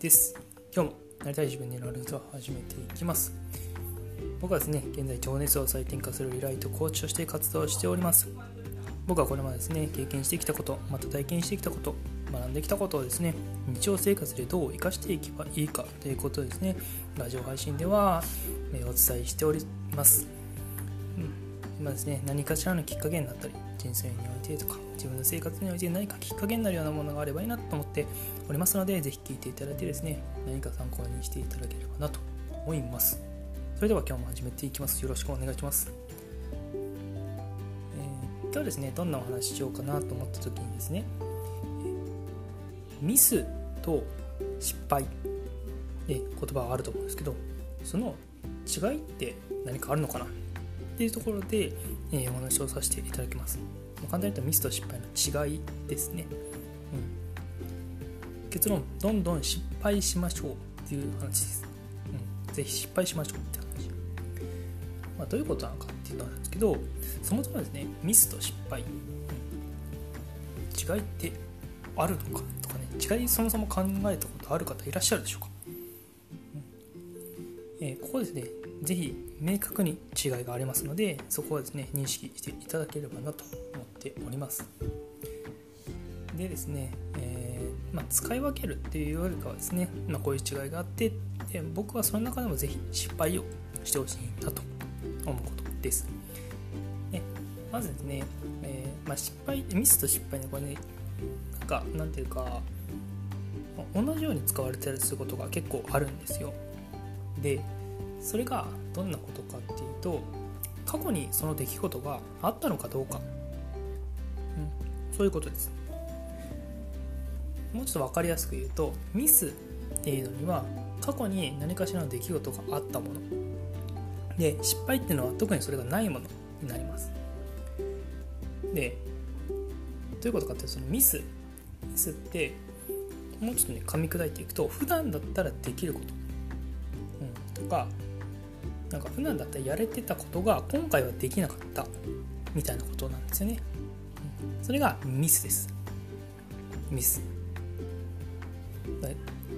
です。今日もなりたい自分になることを始めていきます。僕はですね現在情熱を再転化するリライトコーチとして活動しております。僕はこれまでですね経験してきたことまた体験してきたこと学んできたことをですね日常生活でどう生かしていけばいいかということですね。ラジオ配信ではお伝えしております、うん、今ですね何かしらのきっかけになったり人生においてとか自分の生活において何かきっかけになるようなものがあればいいなと思っておりますのでぜひ聞いていただいてですね何か参考にしていただければなと思います。それでは今日も始めていきます。よろしくお願いします、えー、今日はですねどんなお話ししようかなと思った時にですねミスと失敗で言葉があると思うんですけどその違いって何かあるのかなっていうところで、えー、お話をさせていただきます。簡単に言うとミスと失敗の違いですね。うん、結論、どんどん失敗しましょうっていう話です。うん、ぜひ失敗しましょうって話。まあ、どういうことなのかっていうのなんですけど、そもそもですね、ミスと失敗、うん、違いってあるのかとかね、違いそもそも考えたことある方いらっしゃるでしょうか？え、ここですね、ぜひ明確に違いがありますのでそこはですね認識していただければなと思っております。でですね、えー、まあ、使い分けるっていうよりかはですね、まあ、こういう違いがあってで僕はその中でもぜひ失敗をしてほしいなと思うことです。ねまずですね、えー、まあ、失敗ミスと失敗ねこれねなんかなんていうか同じように使われたりすることが結構あるんですよ。でそれがどんなことかっていうと過去にその出来事があったのかどうか、うん、そういうことです。もうちょっと分かりやすく言うとミスっていうのには過去に何かしらの出来事があったもの。で失敗っていうのは特にそれがないものになります。でどういうことかっていうとそのミスミスってもうちょっとね噛み砕いていくと普段だったらできること、とかなんか普段だったらやれてたことが今回はできなかったみたいなことなんですよね。それがミスです。ミス。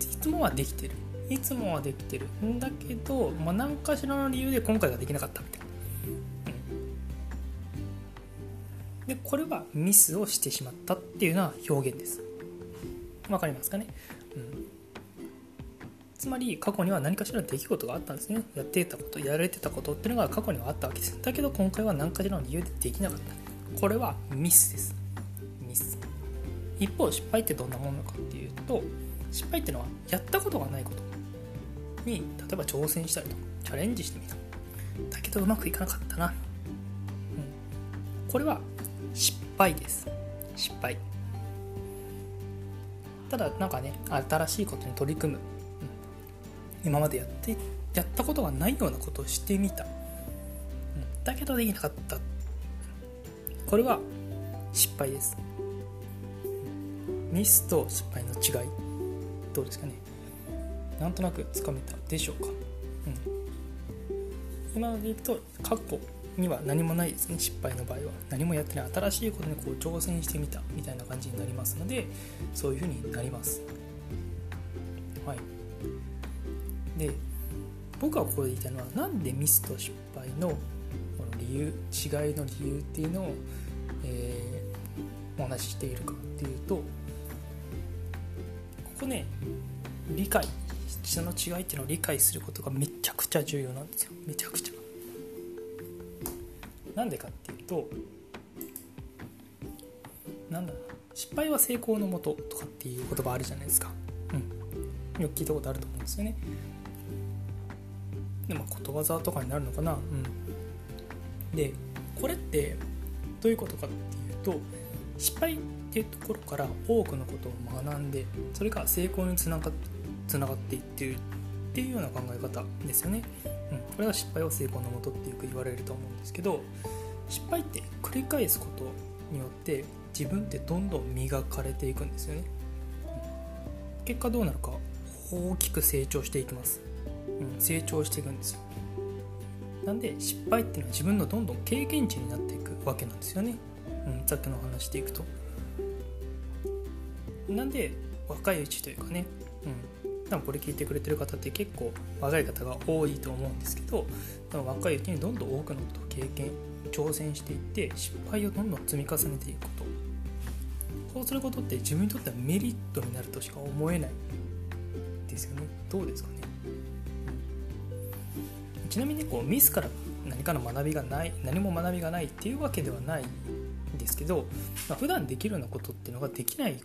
いつもはできてる。いつもはできてる。んだけど、まあ、何かしらの理由で今回はできなかったみたいな。で、これはミスをしてしまったっていうような表現です。わかりますかね、つまり過去には何かしらの出来事があったんですね。やってたことやられてたことっていうのが過去にはあったわけです。だけど今回は何かしらの理由でできなかった。これはミスです。ミス。一方失敗ってどんなものかっていうと失敗っていうのはやったことがないこと。に例えば挑戦したりとかチャレンジしてみた。だけどうまくいかなかったな、うん、これは失敗です。失敗。ただなんかね新しいことに取り組む。今までやってやったことがないようなことをしてみた、うん、だけどできなかった。これは失敗です。ミスと失敗の違い。どうですかね。なんとなくつかめたでしょうか、うん、今まで言うと過去には何もないですね。失敗の場合は。何もやってない新しいことにこう挑戦してみたみたいな感じになりますのでそういうふうになります。で僕はここで言いたいのはなんでミスと失敗のこの理由違いの理由っていうのを、えー、お話ししているかっていうとここね理解その違いっていうのを理解することがめちゃくちゃ重要なんですよ。めちゃくちゃ。なんでかっていうとなんだろう失敗は成功のもととかっていう言葉あるじゃないですか。うん。よく聞いたことあると思うんですよね。でもことわざとかになるのかな？うん。でこれってどういうことかっていうと失敗っていうところから多くのことを学んでそれが成功につながつながっていってるっていうような考え方ですよね、うん、これが失敗は成功のもとってよく言われると思うんですけど失敗って繰り返すことによって自分ってどんどん磨かれていくんですよね、結果どうなるか大きく成長していきます。成長していくんですよ。なんで失敗っていうのは自分のどんどん経験値になっていくわけなんですよね、うん、さっきの話でいくと。なんで若いうちというかね、うん、多分これ聞いてくれてる方って結構若い方が多いと思うんですけど若いうちにどんどん多くのことを経験挑戦していって失敗をどんどん積み重ねていくこと。そうすることって自分にとってはメリットになるとしか思えないですよね。どうですかね？ちなみにこうミスから何かの学びがない何も学びがないっていうわけではないんですけど、まあ、普段できるようなことっていうのができない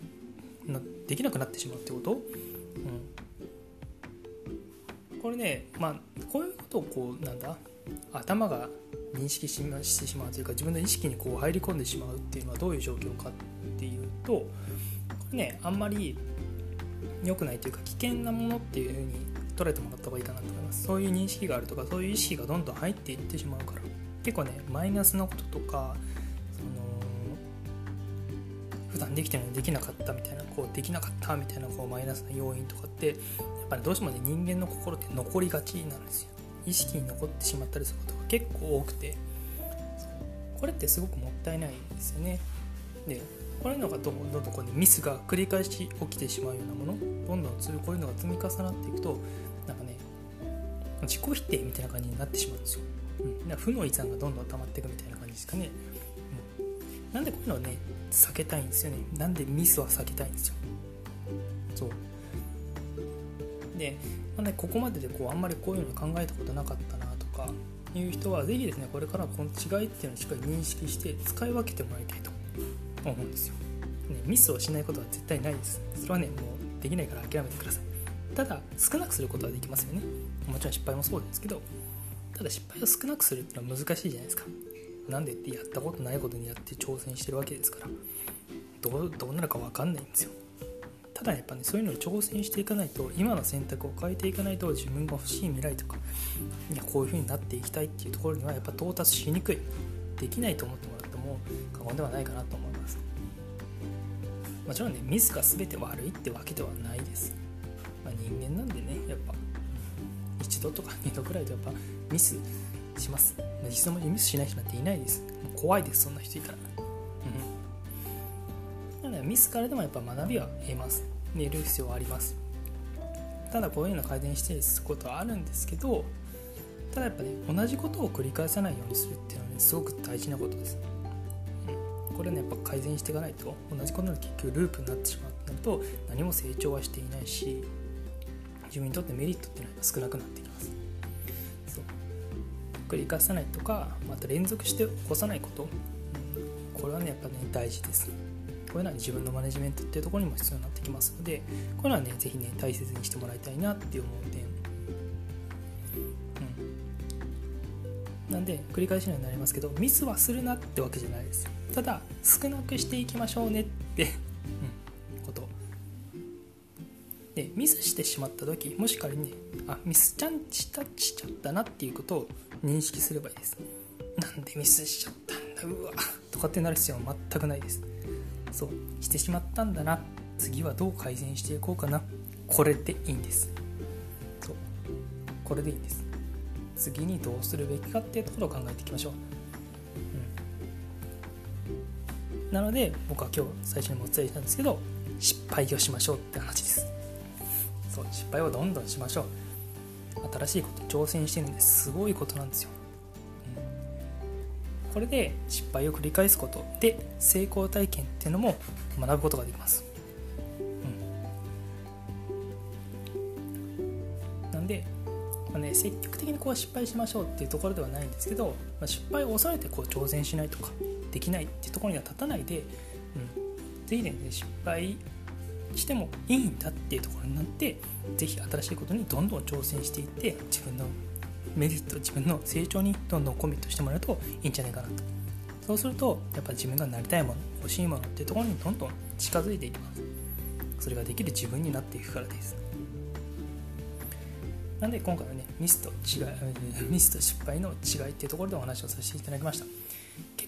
できなくなってしまうってこと、うん、これねまあこういうことをこうなんだ？頭が認識してしまうというか自分の意識にこう入り込んでしまうっていうのはどういう状況かっていうとこれねあんまり良くないというか危険なものっていうふうに捉えてもらった方がいいかなと思います。そういう認識があるとかそういう意識がどんどん入っていってしまうから。結構ねマイナスなこととかその普段できてるのにできなかったみたいなこうできなかったみたいなこうマイナスな要因とかってやっぱりどうしてもね人間の心って残りがちなんですよ。意識に残ってしまったりすることが結構多くて。これってすごくもったいないですよね。でこういうのがどんどんどんこう、ね、ミスが繰り返し起きてしまうようなものどんどんこういうのが積み重なっていくとなんかね自己否定みたいな感じになってしまうんですよ、うん、負の遺産がどんどん溜まっていくみたいな感じですかね、うん、なんでこういうのをね避けたいんですよね。なんでミスは避けたいんですよ。そう。で、まあね、ここまででこうあんまりこういうの考えたことなかったなとかいう人は是非ですねこれからこの違いっていうのをしっかり認識して使い分けてもらいたいと。思うんですよ、ね、ミスをしないことは絶対ないです。それはねもうできないから諦めてください。ただ少なくすることはできますよね。もちろん失敗もそうですけどただ失敗を少なくするってのは難しいじゃないですか。なんでってやったことないことにやって挑戦してるわけですから。どうどうなるか分かんないんですよ。ただやっぱねそういうのに挑戦していかないと今の選択を変えていかないと自分が欲しい未来とかいやこういう風になっていきたいっていうところにはやっぱ到達しにくい。できないと思ってもらっても過言ではないかなと思いますもちろんねミスが全て悪いってわけではないです、まあ、人間なんでねやっぱ。一度とか二度くらいでやっぱミスします。一度もミスしない人なんていないです。怖いですそんな人いたら。うん。なのでミスからでもやっぱ学びは得ます。寝る必要はあります。ただこういうの改善していくことはあるんですけどただやっぱね同じことを繰り返さないようにするっていうのはねすごく大事なことです、これねやっぱ改善していかないと同じことの結局ループになってしまうとなると何も成長はしていないし自分にとってメリットっていうのは少なくなってきます。そう。繰り返さないとかまた連続して起こさないこと、これはねやっぱね大事です。こういうのは、自分のマネジメントっていうところにも必要になってきますのでこういうのはね是非ね大切にしてもらいたいなって思う点。なんで繰り返しにはなりますけどミスはするなってわけじゃないですただ少なくしていきましょうねってうん、こと。でミスしてしまった時もし仮にねあミスちゃんしたしちゃったなっていうことを認識すればいいです。なんでミスしちゃったんだうわとかってなる必要は全くないです。そうしてしまったんだな次はどう改善していこうかな。これでいいんです。そうこれでいいんです。次にどうするべきかっていうところを考えていきましょう、なので僕は今日最初にもお伝えしたんですけど失敗をしましょうって話です。そう失敗をどんどんしましょう。新しいこと挑戦してるんです。ごいことなんですよ。うん。これで失敗を繰り返すことで成功体験っていうのも学ぶことができます、うん、なんで、まあね、積極的にこう失敗しましょうっていうところではないんですけど、まあ、失敗を恐れてこう挑戦しないとか。できないっていうところには立たないで、うん、ぜひね失敗してもいいんだっていうところになってぜひ新しいことにどんどん挑戦していって自分のメリット自分の成長にどんどんコミットしてもらうといいんじゃないかなと。そうするとやっぱ自分がなりたいもの欲しいものっていうところにどんどん近づいていきます。それができる自分になっていくからです。なんで今回はねミスと違いミスと失敗の違いっていうところでお話をさせていただきました。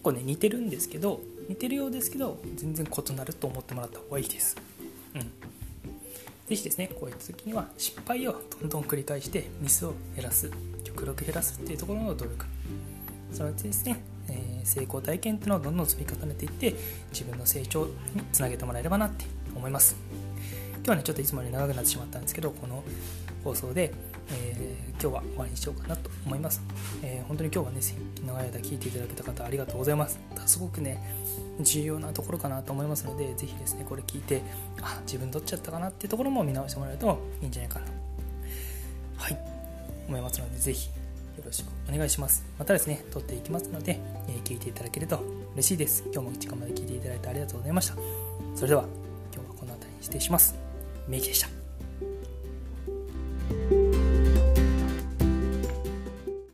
構ね似てるんですけど似てるようですけど全然異なると思ってもらった方がいいです。うん。是非ですねこういう時には失敗をどんどん繰り返してミスを減らす極力減らすっていうところの努力。そのうちですね、えー、成功体験っていうのをどんどん積み重ねていって自分の成長につなげてもらえればなって思います。今日はねちょっといつもより長くなってしまったんですけどこの放送で、えー、今日は終わりにしようかなと思います、えー、本当に今日はね長い間聞いていただけた方ありがとうございます。すごくね重要なところかなと思いますのでぜひですねこれ聞いてあ自分どっちゃったかなっていうところも見直してもらえるといいんじゃないかなはい。思いますのでぜひよろしくお願いします。またですね撮っていきますので、えー、聞いていただけると嬉しいです。今日も時間まで聞いていただいてありがとうございました。それでは今日はこの辺りに失礼します。メイキでした。